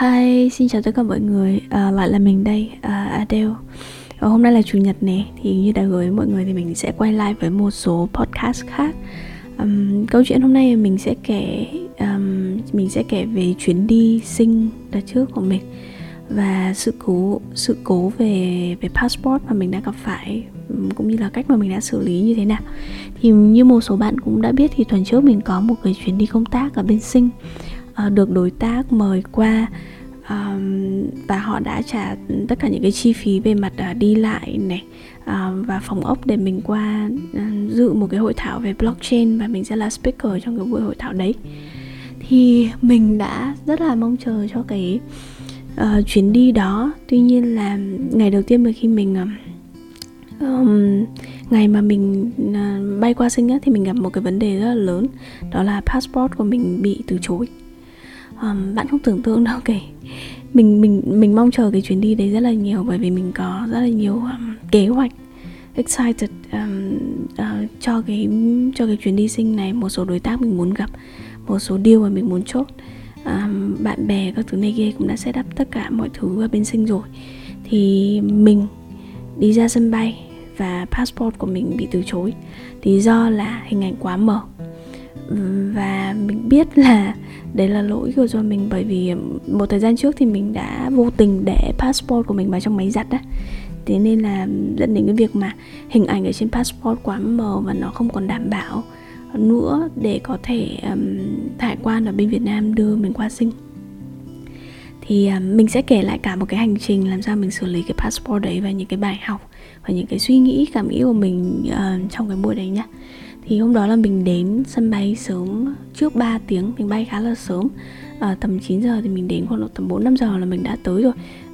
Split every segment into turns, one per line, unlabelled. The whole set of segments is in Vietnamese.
Hi, xin chào tất cả mọi người, à, lại là mình đây, à, Adele. Và Hôm nay là Chủ nhật nè, thì như đã gửi mọi người thì mình sẽ quay lại với một số podcast khác. Um, Câu chuyện hôm nay mình sẽ kể, um, mình sẽ kể về chuyến đi sinh đợt trước của mình Và sự cố, sự cố về, về passport mà mình đã gặp phải cũng như là cách mà mình đã xử lý như thế nào. Thì như một số bạn cũng đã biết thì tuần trước mình có một cái chuyến đi công tác ở bên sinh Ờ, được đối tác mời qua um, và họ đã trả tất cả những cái chi phí về mặt uh, đi lại này uh, và phòng ốc để mình qua uh, dự một cái hội thảo về blockchain và mình sẽ là speaker trong cái buổi hội thảo đấy. Thì mình đã rất là mong chờ cho cái uh, chuyến đi đó. Tuy nhiên là ngày đầu tiên mà khi mình uh, um, ngày mà mình uh, bay qua sinh á, thì mình gặp một cái vấn đề rất là lớn đó là passport của mình bị từ chối um, bạn không tưởng tượng đâu kể. Mình mình mình mong chờ cái chuyến đi đấy rất là nhiều bởi vì mình có rất là nhiều um, kế hoạch excited um, uh, cho cái cho cái chuyến đi sinh này. Một số đối tác mình muốn gặp một số điều mà mình muốn chốt. Um, bạn bè các thứ này kia cũng đã set up tất cả mọi thứ ở bên sinh rồi. Thì mình đi ra sân bay và passport của mình bị từ chối. Lý do là hình ảnh quá mở và mình biết là đấy là lỗi của do mình bởi vì một thời gian trước thì mình đã vô tình để passport của mình vào trong máy giặt á. Thế nên là dẫn đến cái việc mà hình ảnh ở trên passport quá mờ và nó không còn đảm bảo nữa để có thể um, hải quan ở bên Việt Nam đưa mình qua sinh thì um, mình sẽ kể lại cả một cái hành trình làm sao mình xử lý cái passport đấy và những cái bài học và những cái suy nghĩ cảm nghĩ của mình uh, trong cái buổi đấy nhá thì hôm đó là mình đến sân bay sớm trước 3 tiếng mình bay khá là sớm. À, tầm 9 giờ thì mình đến khoảng độ tầm 4 5 giờ là mình đã tới rồi.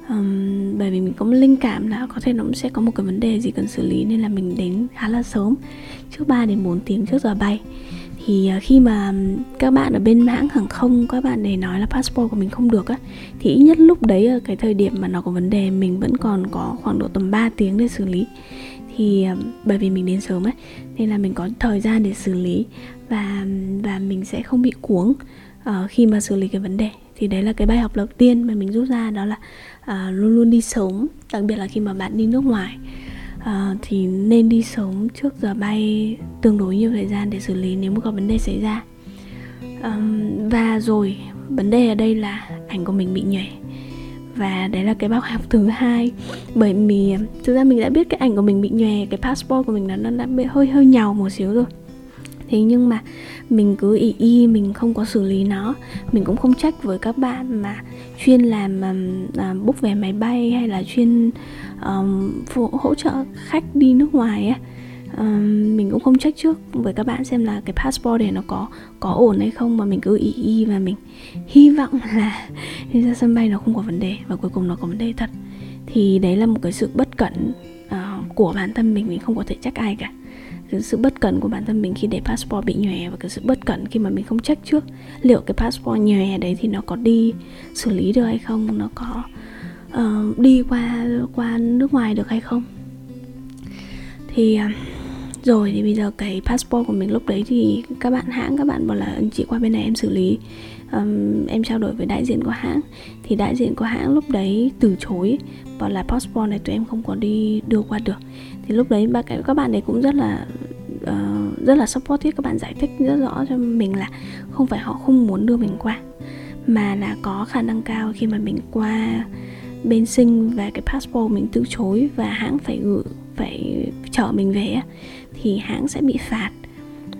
Um, bởi vì mình có một linh cảm là có thể nó cũng sẽ có một cái vấn đề gì cần xử lý nên là mình đến khá là sớm. Trước 3 đến 4 tiếng trước giờ bay. Thì uh, khi mà các bạn ở bên hãng hàng không các bạn để nói là passport của mình không được á thì ít nhất lúc đấy ở cái thời điểm mà nó có vấn đề mình vẫn còn có khoảng độ tầm 3 tiếng để xử lý thì à, bởi vì mình đến sớm ấy nên là mình có thời gian để xử lý và và mình sẽ không bị cuống uh, khi mà xử lý cái vấn đề. Thì đấy là cái bài học đầu tiên mà mình rút ra đó là uh, luôn luôn đi sớm đặc biệt là khi mà bạn đi nước ngoài. Uh, thì nên đi sớm trước giờ bay tương đối nhiều thời gian để xử lý nếu mà có vấn đề xảy ra. Um, và rồi vấn đề ở đây là ảnh của mình bị nhòe và đấy là cái bao học thứ hai. Bởi vì thực ra mình đã biết cái ảnh của mình bị nhòe cái passport của mình nó nó đã bị hơi hơi nhàu một xíu rồi. Thế nhưng mà mình cứ ý y mình không có xử lý nó. Mình cũng không trách với các bạn mà chuyên làm um, book vé máy bay hay là chuyên um, hỗ trợ khách đi nước ngoài ấy um, mình cũng không trách trước với các bạn xem là cái passport này nó có có ổn hay không mà mình cứ ý y và mình hy vọng là đi ra sân bay nó không có vấn đề và cuối cùng nó có vấn đề thật. Thì đấy là một cái sự bất cẩn uh, của bản thân mình mình không có thể trách ai cả. Cái sự bất cẩn của bản thân mình khi để passport bị nhòe và cái sự bất cẩn khi mà mình không check trước liệu cái passport nhòe đấy thì nó có đi xử lý được hay không nó có uh, đi qua qua nước ngoài được hay không. Thì uh, rồi thì bây giờ cái passport của mình lúc đấy thì các bạn hãng các bạn bảo là chị qua bên này em xử lý. Um, em trao đổi với đại diện của hãng. Thì đại diện của hãng lúc đấy từ chối bảo là passport này tụi em không có đi đưa qua được. Thì lúc đấy ba các bạn đấy cũng rất là uh, rất là supportive các bạn giải thích rất rõ cho mình là không phải họ không muốn đưa mình qua mà là có khả năng cao khi mà mình qua bên sinh và cái passport mình từ chối và hãng phải gửi phải chở mình về thì hãng sẽ bị phạt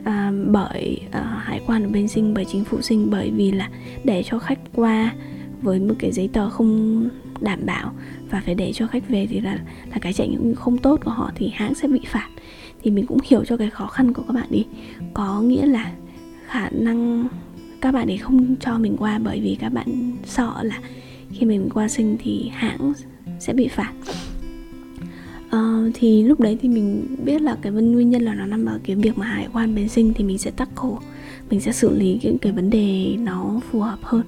à, bởi à, hải quan ở bên sinh bởi chính phủ sinh bởi vì là để cho khách qua với một cái giấy tờ không đảm bảo và phải để cho khách về thì là là cái trải nghiệm không tốt của họ thì hãng sẽ bị phạt. Thì mình cũng hiểu cho cái khó khăn của các bạn đi. Có nghĩa là khả năng các bạn ấy không cho mình qua bởi vì các bạn sợ là khi mình qua sinh thì hãng sẽ bị phạt uh, thì lúc đấy thì mình biết là cái nguyên nhân là nó nằm ở cái việc mà hải quan bên sinh thì mình sẽ tắc khổ. Mình sẽ xử lý những cái vấn đề nó phù hợp hơn.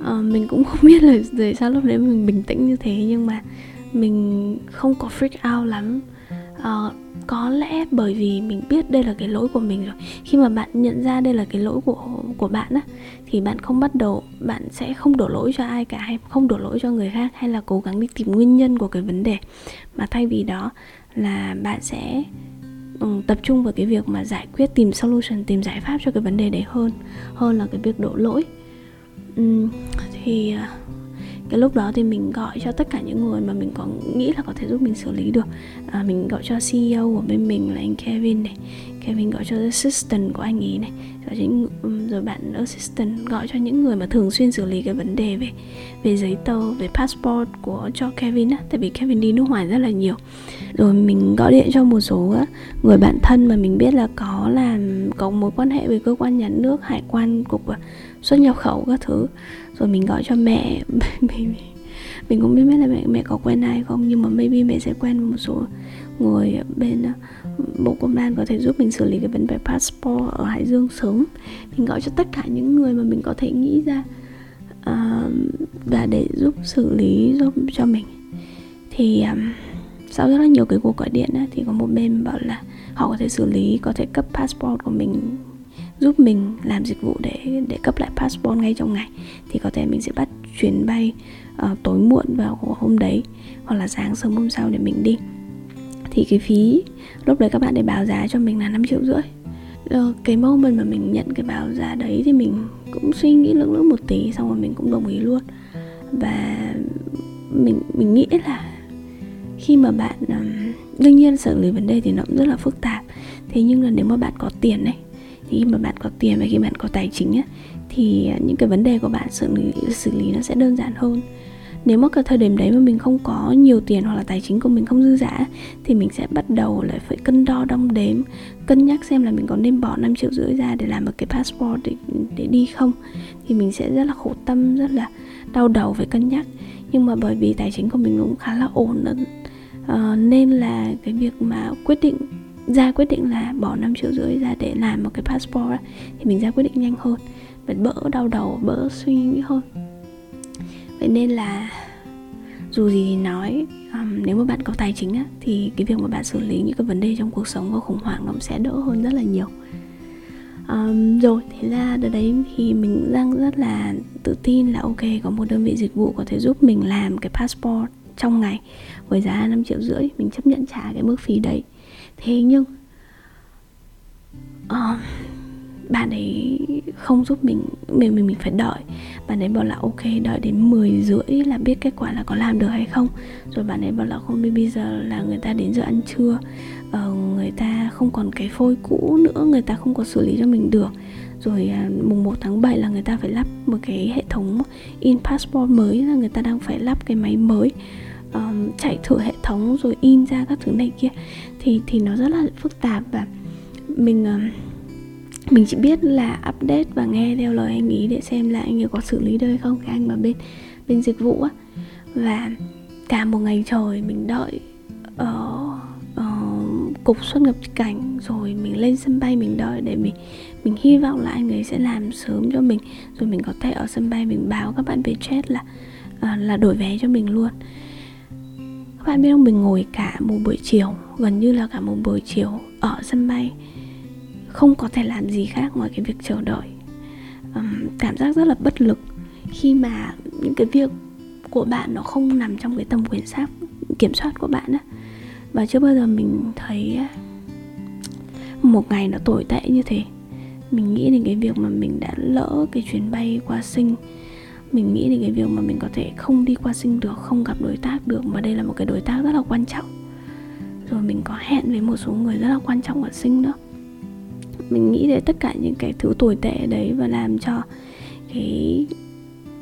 Uh, mình cũng không biết là tại sao lúc đấy mình bình tĩnh như thế nhưng mà mình không có freak out lắm uh, có lẽ bởi vì mình biết đây là cái lỗi của mình rồi. Khi mà bạn nhận ra đây là cái lỗi của của bạn á thì bạn không bắt đầu bạn sẽ không đổ lỗi cho ai cả hay không đổ lỗi cho người khác hay là cố gắng đi tìm nguyên nhân của cái vấn đề. Mà thay vì đó là bạn sẽ um, tập trung vào cái việc mà giải quyết tìm solution tìm giải pháp cho cái vấn đề đấy hơn hơn là cái việc đổ lỗi. Um, thì uh, cái lúc đó thì mình gọi cho tất cả những người mà mình có nghĩ là có thể giúp mình xử lý được. À, mình gọi cho CEO của bên mình là anh Kevin này. Kevin gọi cho assistant của anh ấy này. Rồi, những, rồi bạn assistant gọi cho những người mà thường xuyên xử lý cái vấn đề về về giấy tờ về passport của cho Kevin á. Tại vì Kevin đi nước ngoài rất là nhiều. Rồi mình gọi điện cho một số người bạn thân mà mình biết là có làm có mối quan hệ với cơ quan nhà nước hải quan cục à, xuất nhập khẩu các thứ rồi mình gọi cho mẹ. Mình cũng biết biết là mẹ mẹ có quen ai không nhưng mà maybe mẹ sẽ quen một số người bên ờ, bộ công an có thể giúp mình xử lý cái vấn đề passport ở hải dương sớm. Mình gọi cho tất cả những người mà mình có thể nghĩ ra uh, và để giúp xử lý giúp cho mình. Thì um, sau rất là nhiều cái cuộc gọi điện á, thì có một bên bảo là họ có thể xử lý có thể cấp passport của mình giúp mình làm dịch vụ để để cấp lại passport ngay trong ngày thì có thể mình sẽ bắt chuyến bay uh, tối muộn vào hôm đấy hoặc là sáng sớm hôm sau để mình đi. Thì cái phí lúc đấy các bạn để báo giá cho mình là 5 triệu rưỡi. Uh, cái moment mà mình nhận cái báo giá đấy thì mình cũng suy nghĩ lưỡng lưỡng một tí xong rồi mình cũng đồng ý luôn. Và mình mình nghĩ là khi mà bạn um, đương nhiên xử lý vấn đề thì nó cũng rất là phức tạp. Thế nhưng là nếu mà bạn có tiền này thì khi mà bạn có tiền và khi bạn có tài chính á, thì à, những cái vấn đề của bạn xử lý xử lý nó sẽ đơn giản hơn. Nếu mà cái thời điểm đấy mà mình không có nhiều tiền hoặc là tài chính của mình không dư dả thì mình sẽ bắt đầu lại phải cân đo đong đếm cân nhắc xem là mình có nên bỏ 5 triệu rưỡi ra để làm một cái passport để, để đi không. Thì mình sẽ rất là khổ tâm rất là đau đầu phải cân nhắc. Nhưng mà bởi vì tài chính của mình cũng khá là ổn uh, nên là cái việc mà quyết định ra quyết định là bỏ 5 triệu rưỡi ra để làm một cái passport thì mình ra quyết định nhanh hơn và bỡ đau đầu bỡ suy nghĩ hơn. Vậy nên là dù gì nói um, nếu mà bạn có tài chính á, thì cái việc mà bạn xử lý những cái vấn đề trong cuộc sống và khủng hoảng nó sẽ đỡ hơn rất là nhiều. Um, rồi thế là đợt đấy thì mình đang rất là tự tin là ok có một đơn vị dịch vụ có thể giúp mình làm cái passport trong ngày với giá 5 triệu rưỡi mình chấp nhận trả cái mức phí đấy thế nhưng uh, bạn ấy không giúp mình mình mình mình phải đợi. Bạn ấy bảo là ok đợi đến 10 rưỡi là biết kết quả là có làm được hay không. Rồi bạn ấy bảo là không biết bây giờ là người ta đến giờ ăn trưa uh, người ta không còn cái phôi cũ nữa người ta không có xử lý cho mình được. Rồi à, mùng 1 tháng 7 là người ta phải lắp một cái hệ thống in passport mới là người ta đang phải lắp cái máy mới um, chạy thử hệ thống rồi in ra các thứ này kia thì thì nó rất là phức tạp và mình um, mình chỉ biết là update và nghe theo lời anh ý để xem là anh ấy có xử lý được hay không cái anh mà bên bên dịch vụ á. Và cả một ngày trời mình đợi ở uh, cục xuất nhập cảnh rồi mình lên sân bay mình đợi để mình mình hy vọng là anh ấy sẽ làm sớm cho mình. Rồi mình có thể ở sân bay mình báo các bạn về chat là uh, là đổi vé cho mình luôn các bạn biết không? Mình ngồi cả một buổi chiều gần như là cả một buổi chiều ở sân bay. Không có thể làm gì khác ngoài cái việc chờ đợi. Um, cảm giác rất là bất lực khi mà những cái việc của bạn nó không nằm trong cái tầm quyền sát kiểm soát của bạn á. Và chưa bao giờ mình thấy một ngày nó tồi tệ như thế. Mình nghĩ đến cái việc mà mình đã lỡ cái chuyến bay qua sinh mình nghĩ đến cái việc mà mình có thể không đi qua sinh được không gặp đối tác được mà đây là một cái đối tác rất là quan trọng. Rồi mình có hẹn với một số người rất là quan trọng ở sinh nữa. Mình nghĩ đến tất cả những cái thứ tồi tệ đấy và làm cho cái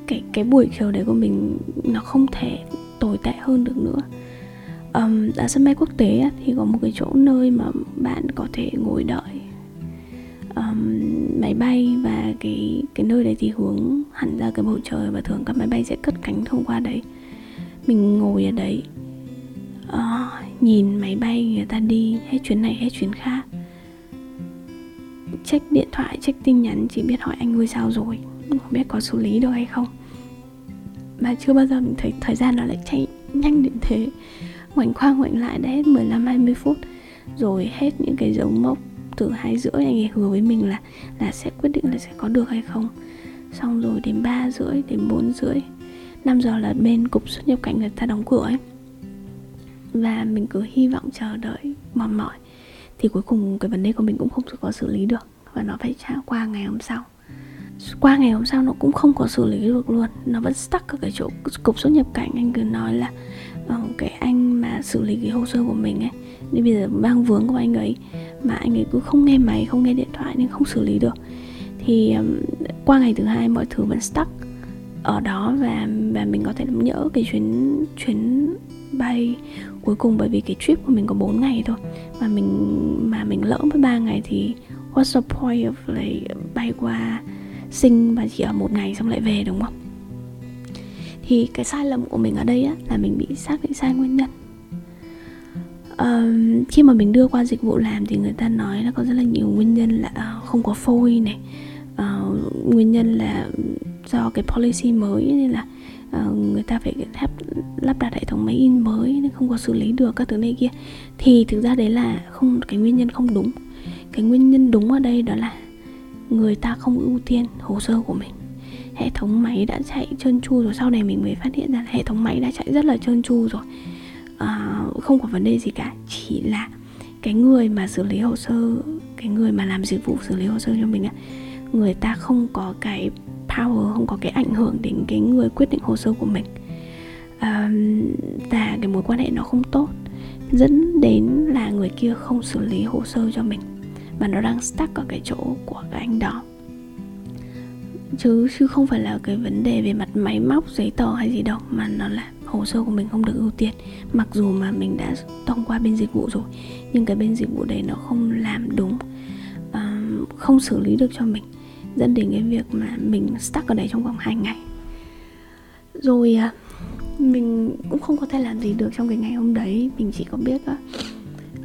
cái cái buổi chiều đấy của mình nó không thể tồi tệ hơn được nữa. Um, ở sân bay quốc tế thì có một cái chỗ nơi mà bạn có thể ngồi đợi um, máy bay và cái cái nơi đấy thì hướng hẳn ra cái bầu trời và thường các máy bay sẽ cất cánh thông qua đấy. Mình ngồi ở đấy. Uh, nhìn máy bay người ta đi hết chuyến này hết chuyến khác. Check điện thoại check tin nhắn chỉ biết hỏi anh ơi sao rồi. Không biết có xử lý được hay không. Mà chưa bao giờ mình thấy thời gian nó lại chạy nhanh đến thế. Ngoảnh qua ngoảnh lại đã hết 15 20 phút. Rồi hết những cái dấu mốc từ hai rưỡi anh ấy hứa với mình là là sẽ quyết định là sẽ có được hay không. Xong rồi đến ba rưỡi, đến bốn rưỡi 5 giờ là bên cục xuất nhập cảnh người ta đóng cửa ấy. Và mình cứ hy vọng chờ đợi, mòn mỏi. Thì cuối cùng cái vấn đề của mình cũng không có xử lý được. Và nó phải trả qua ngày hôm sau. Qua ngày hôm sau nó cũng không có xử lý được luôn. Nó vẫn stuck ở cái chỗ cục xuất nhập cảnh. Anh cứ nói là vâng, cái anh mà xử lý cái hồ sơ của mình ấy nên bây giờ đang vướng của anh ấy mà anh ấy cứ không nghe máy, không nghe điện thoại nên không xử lý được. Thì um, qua ngày thứ hai mọi thứ vẫn stuck ở đó và và mình có thể nhớ cái chuyến chuyến bay cuối cùng bởi vì cái trip của mình có 4 ngày thôi. Mà mình mà mình lỡ mất 3 ngày thì what's the point of like bay qua sinh và chỉ ở một ngày xong lại về, đúng không? Thì cái sai lầm của mình ở đây á là mình bị xác định sai nguyên nhân uh, khi mà mình đưa qua dịch vụ làm thì người ta nói là có rất là nhiều nguyên nhân là uh, không có phôi này. Uh, nguyên nhân là do cái policy mới nên là uh, người ta phải lắp lắp đặt hệ thống máy in mới nên không có xử lý được các thứ này kia. Thì thực ra đấy là không cái nguyên nhân không đúng. Cái nguyên nhân đúng ở đây đó là người ta không ưu tiên hồ sơ của mình. Hệ thống máy đã chạy trơn tru rồi sau này mình mới phát hiện ra là hệ thống máy đã chạy rất là trơn tru rồi. Ờ, không có vấn đề gì cả chỉ là cái người mà xử lý hồ sơ cái người mà làm dịch vụ xử lý hồ sơ cho mình á người ta không có cái power không có cái ảnh hưởng đến cái người quyết định hồ sơ của mình. À, và cái mối quan hệ nó không tốt dẫn đến là người kia không xử lý hồ sơ cho mình mà nó đang stuck ở cái chỗ của cái anh đó. Chứ chứ không phải là cái vấn đề về mặt máy móc giấy tờ hay gì đâu mà nó là hồ sơ của mình không được ưu tiên. Mặc dù mà mình đã thông qua bên dịch vụ rồi nhưng cái bên dịch vụ đấy nó không làm đúng uh, không xử lý được cho mình dẫn đến cái việc mà mình stuck ở đấy trong vòng 2 ngày. Rồi uh, mình cũng không có thể làm gì được trong cái ngày hôm đấy. Mình chỉ có biết uh,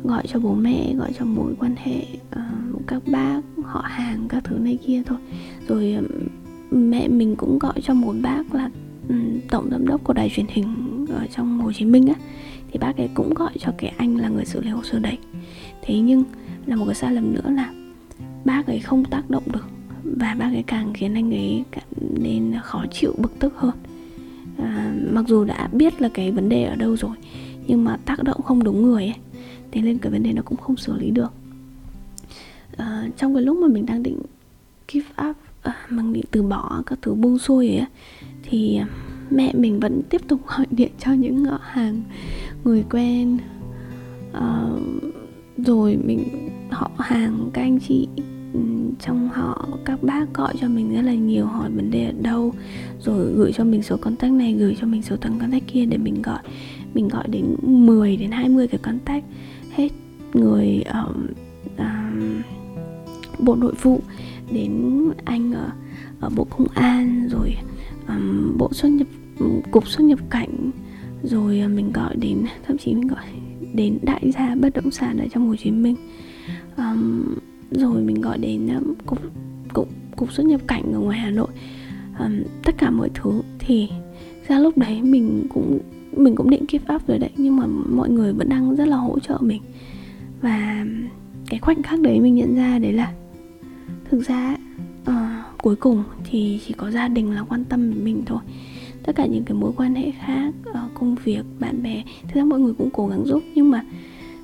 gọi cho bố mẹ gọi cho mối quan hệ uh, các bác họ hàng các thứ này kia thôi. Rồi uh, mẹ mình cũng gọi cho một bác là Ừ, tổng giám đốc của đài truyền hình ở trong Hồ Chí Minh á thì bác ấy cũng gọi cho cái anh là người xử lý hồ sơ đấy. Thế nhưng là một cái sai lầm nữa là bác ấy không tác động được và bác ấy càng khiến anh ấy cảm nên khó chịu bực tức hơn. À, mặc dù đã biết là cái vấn đề ở đâu rồi nhưng mà tác động không đúng người ấy thế nên cái vấn đề nó cũng không xử lý được. À, trong cái lúc mà mình đang định give up À, mang điện định từ bỏ các thứ buông xuôi ấy thì à, mẹ mình vẫn tiếp tục gọi điện cho những ngõ hàng người quen. Uh, rồi mình họ hàng các anh chị ừ, trong họ các bác gọi cho mình rất là nhiều hỏi vấn đề ở đâu rồi gửi cho mình số contact này gửi cho mình số thằng contact kia để mình gọi mình gọi đến 10 đến 20 cái contact hết người ở um, bộ nội vụ đến anh ở, ở bộ công an rồi um, bộ xuất nhập cục xuất nhập cảnh rồi ờ, mình gọi đến thậm chí mình gọi đến đại gia bất động sản ở trong Hồ Chí Minh. Um, rồi mình gọi đến um, cục cục cục xuất nhập cảnh ở ngoài Hà Nội. Um, tất cả mọi thứ thì ra lúc đấy mình cũng mình cũng định give up rồi đấy nhưng mà mọi người vẫn đang rất là hỗ trợ mình. Và cái khoảnh khắc đấy mình nhận ra đấy là thực ra uh, cuối cùng thì chỉ có gia đình là quan tâm đến mình thôi. Tất cả những cái mối quan hệ khác uh, công việc bạn bè thực ra mọi người cũng cố gắng giúp nhưng mà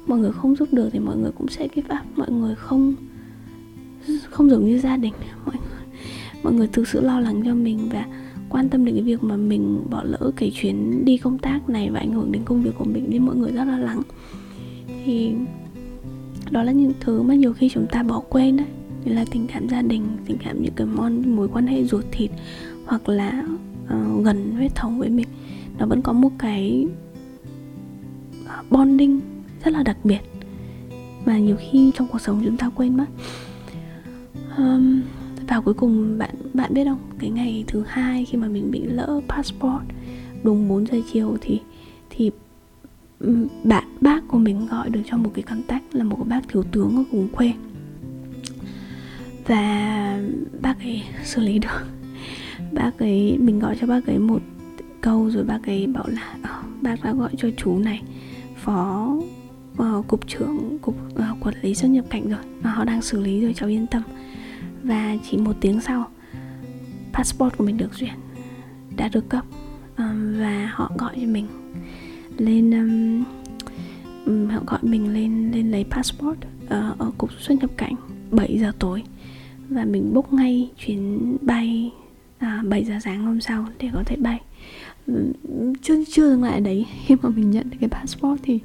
mọi người không giúp được thì mọi người cũng sẽ give up mọi người không không giống như gia đình. Mọi người mọi người thực sự lo lắng cho mình và quan tâm đến cái việc mà mình bỏ lỡ cái chuyến đi công tác này và ảnh hưởng đến công việc của mình nên mọi người rất lo lắng. Thì đó là những thứ mà nhiều khi chúng ta bỏ quên đấy là tình cảm gia đình tình cảm những cái món mối quan hệ ruột thịt hoặc là uh, gần huyết thống với mình. Nó vẫn có một cái ờ, bonding rất là đặc biệt mà nhiều khi trong cuộc sống chúng ta quên mất. Um, và cuối cùng bạn bạn biết không? Cái ngày thứ hai khi mà mình bị lỡ passport đúng 4 giờ chiều thì thì bạn bác của mình gọi được cho một cái contact là một cái bác thiếu tướng ở cùng quê và bác ấy xử lý được. Bác ấy mình gọi cho bác ấy một câu rồi bác ấy bảo là oh, bác đã gọi cho chú này phó uh, cục trưởng cục uh, quản lý xuất nhập cảnh rồi. Và họ đang xử lý rồi cháu yên tâm. Và chỉ một tiếng sau passport của mình được duyệt đã được cấp. Um, và họ gọi cho mình lên um, họ gọi mình lên lên lấy passport uh, ở cục xuất nhập cảnh 7 giờ tối và mình book ngay chuyến bay à, 7 giờ sáng hôm sau để có thể bay. Chưa chưa dừng lại đấy. Khi mà mình nhận được cái passport thì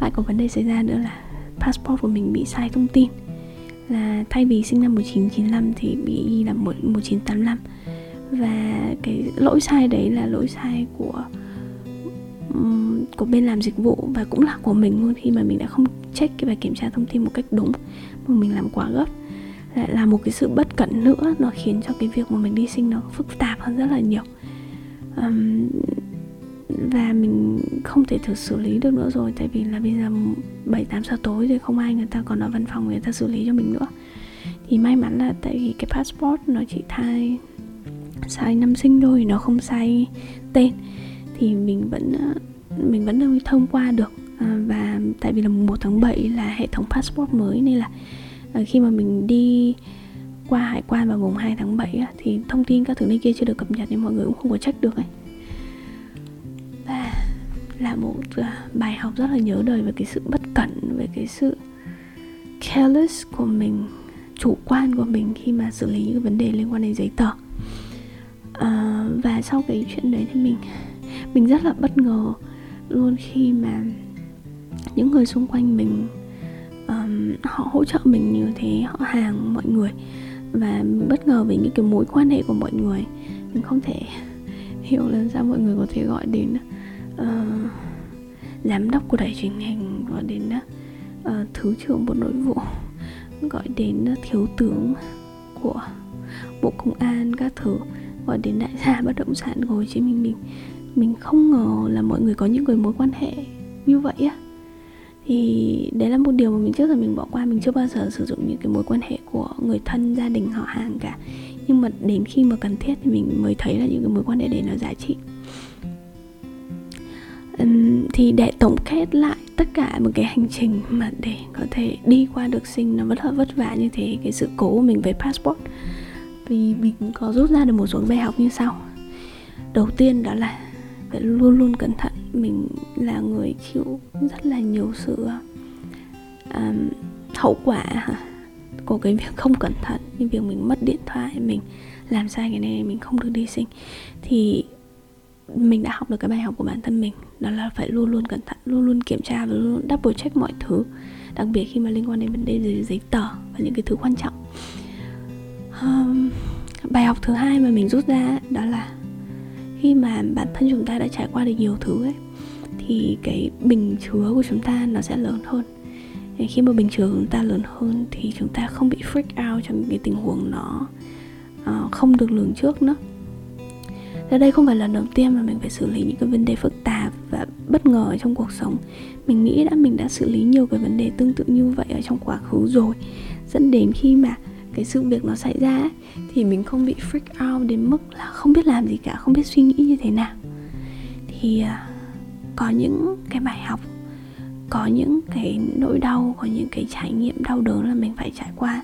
lại có vấn đề xảy ra nữa là passport của mình bị sai thông tin. Là thay vì sinh năm 1995 thì bị ghi là 1985 và cái lỗi sai đấy là lỗi sai của của bên làm dịch vụ và cũng là của mình luôn khi mà mình đã không check và kiểm tra thông tin một cách đúng. Mà mình làm quá gấp lại là một cái sự bất cẩn nữa nó khiến cho cái việc mà mình đi sinh nó phức tạp hơn rất là nhiều. Um, và mình không thể thử xử lý được nữa rồi tại vì là bây giờ 7 8 giờ tối rồi không ai người ta còn ở văn phòng người ta xử lý cho mình nữa. Thì may mắn là tại vì cái passport nó chỉ thay sai năm sinh thôi nó không sai tên. Thì mình vẫn ờ, mình vẫn được thông qua được. À, và tại vì là 1 tháng 7 là hệ thống passport mới nên là Ờ, khi mà mình đi qua hải quan vào mùng 2 tháng 7 á, thì thông tin các thứ này kia chưa được cập nhật nên mọi người cũng không có trách được ấy. Và là một à, bài học rất là nhớ đời về cái sự bất cẩn về cái sự careless của mình chủ quan của mình khi mà xử lý những vấn đề liên quan đến giấy tờ. À, và sau cái chuyện đấy thì mình mình rất là bất ngờ luôn khi mà những người xung quanh mình họ hỗ trợ mình như thế họ hàng mọi người. Và mình bất ngờ về những cái mối quan hệ của mọi người mình không thể hiểu là sao mọi người có thể gọi đến uh, giám đốc của đài truyền hình gọi đến uh, thứ trưởng bộ nội vụ gọi đến uh, thiếu tướng của bộ công an các thứ gọi đến đại gia bất động sản của hồ chí minh. Mình mình không ngờ là mọi người có những người mối quan hệ như vậy á thì đấy là một điều mà mình trước giờ mình bỏ qua mình chưa bao giờ sử dụng những cái mối quan hệ của người thân gia đình họ hàng cả. Nhưng mà đến khi mà cần thiết thì mình mới thấy là những cái mối quan hệ đấy nó giá trị. Uhm, thì để tổng kết lại tất cả một cái hành trình mà để có thể đi qua được sinh nó rất là vất vả như thế cái sự cố của mình về passport. Vì mình có rút ra được một số bài học như sau. Đầu tiên đó là phải luôn luôn cẩn thận mình là người chịu rất là nhiều sự um, hậu quả của cái việc không cẩn thận như việc mình mất điện thoại mình làm sai cái này mình không được đi sinh. Thì mình đã học được cái bài học của bản thân mình đó là phải luôn luôn cẩn thận luôn luôn kiểm tra và luôn luôn double check mọi thứ đặc biệt khi mà liên quan đến vấn đề giấy, giấy tờ và những cái thứ quan trọng. Um, bài học thứ hai mà mình rút ra đó là khi mà bản thân chúng ta đã trải qua được nhiều thứ ấy thì cái bình chứa của chúng ta nó sẽ lớn hơn. Khi mà bình chứa của chúng ta lớn hơn thì chúng ta không bị freak out trong những cái tình huống nó uh, không được lường trước nữa. Ở đây không phải lần đầu tiên mà mình phải xử lý những cái vấn đề phức tạp và bất ngờ trong cuộc sống. Mình nghĩ đã mình đã xử lý nhiều cái vấn đề tương tự như vậy ở trong quá khứ rồi. Dẫn đến khi mà cái sự việc nó xảy ra ấy, thì mình không bị freak out đến mức là không biết làm gì cả không biết suy nghĩ như thế nào. Thì uh, có những cái bài học có những cái nỗi đau có những cái trải nghiệm đau đớn là mình phải trải qua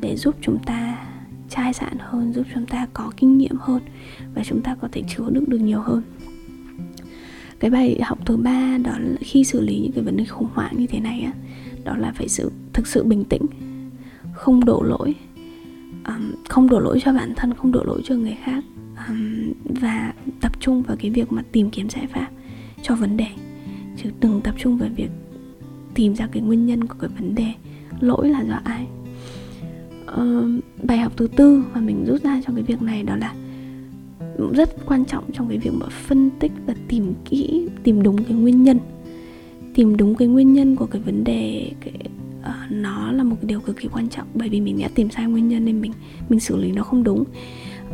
để giúp chúng ta chai sạn hơn giúp chúng ta có kinh nghiệm hơn và chúng ta có thể chứa đựng được nhiều hơn. Cái bài học thứ ba đó là khi xử lý những cái vấn đề khủng hoảng như thế này á đó là phải sự thực sự bình tĩnh không đổ lỗi um, không đổ lỗi cho bản thân không đổ lỗi cho người khác um, và tập trung vào cái việc mà tìm kiếm giải pháp cho vấn đề. Chứ đừng tập trung vào việc tìm ra cái nguyên nhân của cái vấn đề lỗi là do ai. Uh, bài học thứ tư mà mình rút ra trong cái việc này đó là rất quan trọng trong cái việc mà phân tích và tìm kỹ tìm đúng cái nguyên nhân. Tìm đúng cái nguyên nhân của cái vấn đề cái uh, nó là một điều cực kỳ quan trọng. Bởi vì mình đã tìm sai nguyên nhân nên mình mình xử lý nó không đúng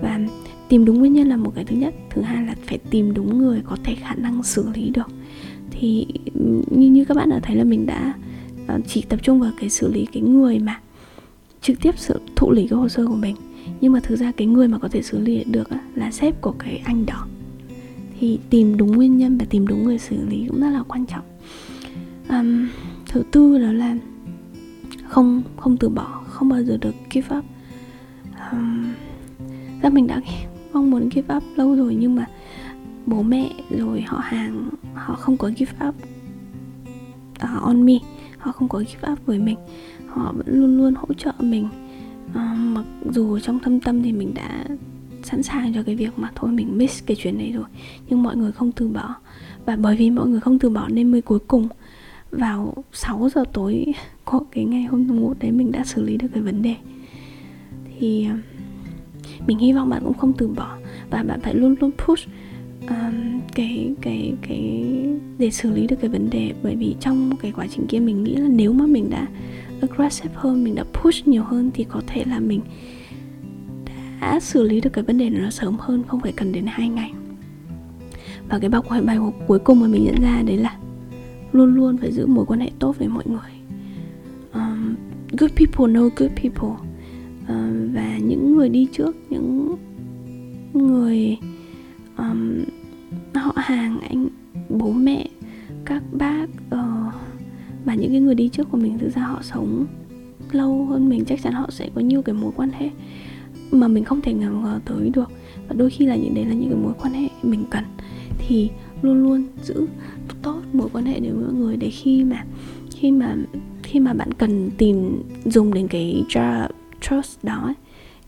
và tìm đúng nguyên nhân là một cái thứ nhất. Thứ hai là phải tìm đúng người có thể khả năng xử lý được. Thì như như các bạn đã thấy là mình đã ờ, chỉ tập trung vào cái xử lý cái người mà trực tiếp sự thụ lý cái hồ sơ của mình. Nhưng mà thực ra cái người mà có thể xử lý được là sếp của cái anh đó. Thì tìm đúng nguyên nhân và tìm đúng người xử lý cũng rất là quan trọng. Um, thứ tư đó là không không từ bỏ không bao giờ được give up. Um, ra mình đã mong muốn give up lâu rồi nhưng mà bố mẹ rồi họ hàng họ không có give up. Uh, on me. Họ không có give up với mình. Họ vẫn luôn luôn hỗ trợ mình. Uh, mặc dù trong thâm tâm thì mình đã sẵn sàng cho cái việc mà thôi mình miss cái chuyện này rồi nhưng mọi người không từ bỏ. Và bởi vì mọi người không từ bỏ nên mới cuối cùng vào 6 giờ tối của cái ngày hôm một đấy mình đã xử lý được cái vấn đề. Thì uh, mình hy vọng bạn cũng không từ bỏ và bạn phải luôn luôn push um, cái cái cái để xử lý được cái vấn đề. Bởi vì trong cái quá trình kia mình nghĩ là nếu mà mình đã aggressive hơn mình đã push nhiều hơn thì có thể là mình đã xử lý được cái vấn đề nó sớm hơn không phải cần đến hai ngày. Và cái bài bài cuối cùng mà mình nhận ra đấy là luôn luôn phải giữ mối quan hệ tốt với mọi người. Um, good people know good people. Ờ, và những người đi trước những người um, họ hàng anh bố mẹ các bác uh, và những cái người đi trước của mình thực ra họ sống lâu hơn mình chắc chắn họ sẽ có nhiều cái mối quan hệ mà mình không thể ngờ tới được. Và đôi khi là những đấy là những cái mối quan hệ mình cần thì luôn luôn giữ tốt mối quan hệ với mọi người để khi mà khi mà khi mà bạn cần tìm dùng đến cái trust đó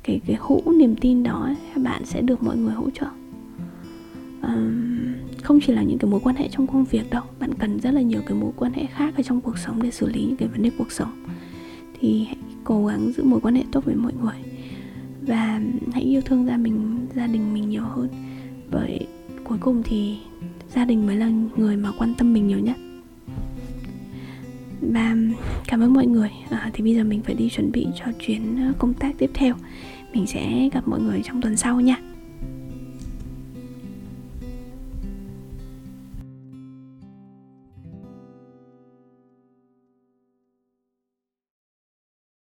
cái cái hũ niềm tin đó bạn sẽ được mọi người hỗ trợ. Um, không chỉ là những cái mối quan hệ trong công việc đâu bạn cần rất là nhiều cái mối quan hệ khác ở trong cuộc sống để xử lý những cái vấn đề cuộc sống. Thì hãy cố gắng giữ mối quan hệ tốt với mọi người và hãy yêu thương gia mình gia đình mình nhiều hơn. Bởi cuối cùng thì gia đình mới là người mà quan tâm mình nhiều nhất và cảm ơn mọi người. À, thì bây giờ mình phải đi chuẩn bị cho chuyến ờ, công tác tiếp theo. Mình sẽ gặp mọi người trong tuần sau nha.